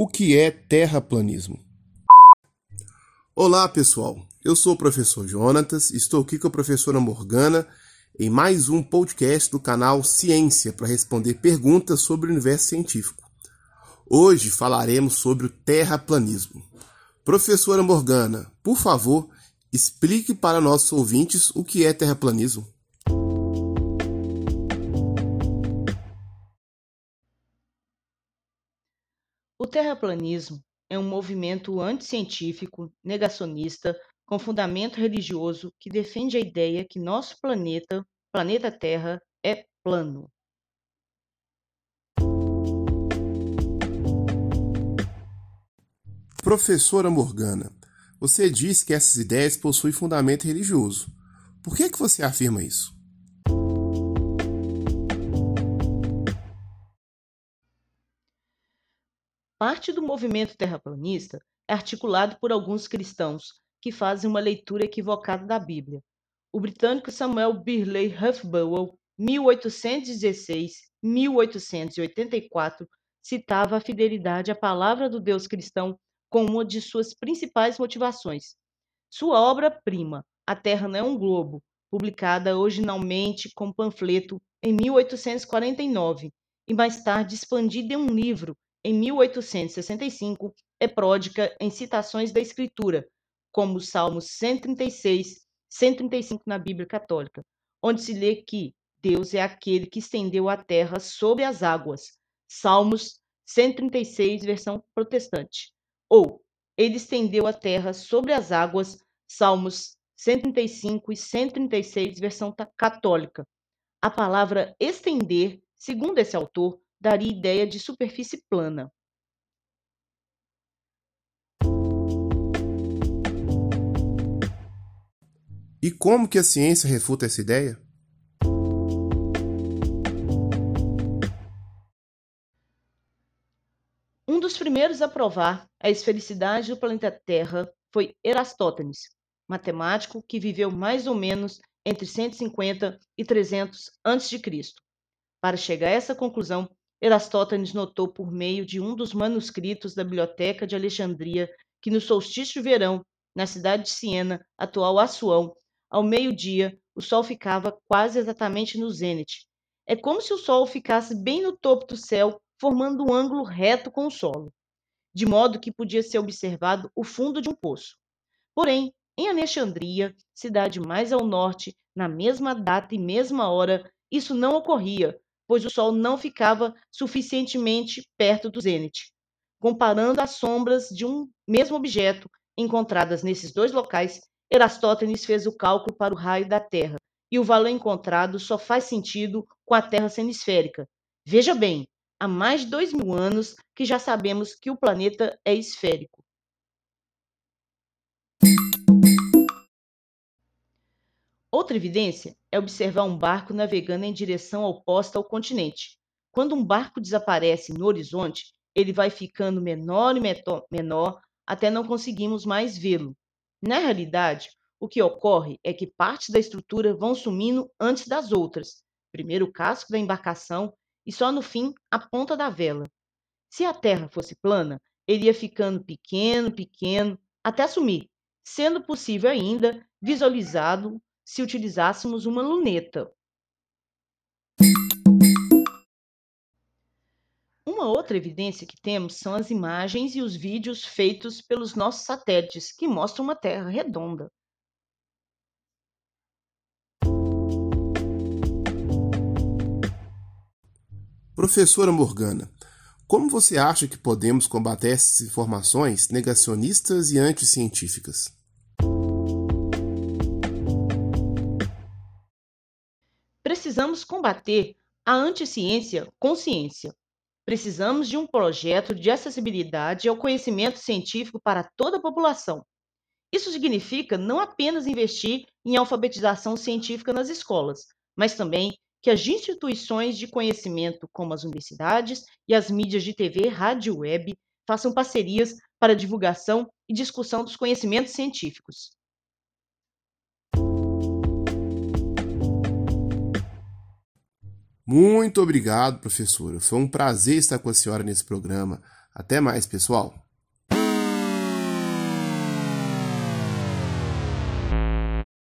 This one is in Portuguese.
O que é terraplanismo? Olá, pessoal. Eu sou o professor Jonatas, estou aqui com a professora Morgana em mais um podcast do canal Ciência para responder perguntas sobre o universo científico. Hoje falaremos sobre o terraplanismo. Professora Morgana, por favor, explique para nossos ouvintes o que é terraplanismo. Terraplanismo é um movimento anticientífico, negacionista, com fundamento religioso que defende a ideia que nosso planeta, planeta Terra, é plano. Professora Morgana, você diz que essas ideias possuem fundamento religioso. Por que, que você afirma isso? Parte do movimento terraplanista é articulado por alguns cristãos que fazem uma leitura equivocada da Bíblia. O britânico Samuel Birley Huffbowell, 1816-1884, citava a fidelidade à palavra do Deus cristão como uma de suas principais motivações. Sua obra-prima, A Terra não é um Globo, publicada originalmente como panfleto em 1849 e mais tarde expandida em um livro em 1865, é pródica em citações da Escritura, como os Salmos 136, 135 na Bíblia Católica, onde se lê que Deus é aquele que estendeu a terra sobre as águas. Salmos 136, versão protestante. Ou, ele estendeu a terra sobre as águas, Salmos 135 e 136, versão católica. A palavra estender, segundo esse autor, daria ideia de superfície plana. E como que a ciência refuta essa ideia? Um dos primeiros a provar a esfericidade do planeta Terra foi Erastótenes, matemático que viveu mais ou menos entre 150 e 300 a.C. Para chegar a essa conclusão, Erastótenes notou por meio de um dos manuscritos da Biblioteca de Alexandria que no solstício de verão, na cidade de Siena, atual Assuão, ao meio-dia, o Sol ficava quase exatamente no zênite. É como se o Sol ficasse bem no topo do céu formando um ângulo reto com o solo, de modo que podia ser observado o fundo de um poço. Porém, em Alexandria, cidade mais ao norte, na mesma data e mesma hora, isso não ocorria, pois o Sol não ficava suficientemente perto do zênite. Comparando as sombras de um mesmo objeto encontradas nesses dois locais, Erastótenes fez o cálculo para o raio da Terra, e o valor encontrado só faz sentido com a Terra sendo esférica. Veja bem, há mais de dois mil anos que já sabemos que o planeta é esférico. Outra evidência é observar um barco navegando em direção oposta ao continente. Quando um barco desaparece no horizonte, ele vai ficando menor e menor até não conseguirmos mais vê-lo. Na realidade, o que ocorre é que partes da estrutura vão sumindo antes das outras. Primeiro o casco da embarcação e só no fim a ponta da vela. Se a Terra fosse plana, ele ia ficando pequeno, pequeno, até sumir, sendo possível ainda visualizá-lo se utilizássemos uma luneta. Uma outra evidência que temos são as imagens e os vídeos feitos pelos nossos satélites, que mostram uma Terra redonda. Professora Morgana, como você acha que podemos combater essas informações negacionistas e anticientíficas? Precisamos combater a anticiência com ciência. Precisamos de um projeto de acessibilidade ao conhecimento científico para toda a população. Isso significa não apenas investir em alfabetização científica nas escolas, mas também que as instituições de conhecimento, como as universidades e as mídias de TV, rádio e web, façam parcerias para divulgação e discussão dos conhecimentos científicos. Muito obrigado, professora. Foi um prazer estar com a senhora nesse programa. Até mais, pessoal!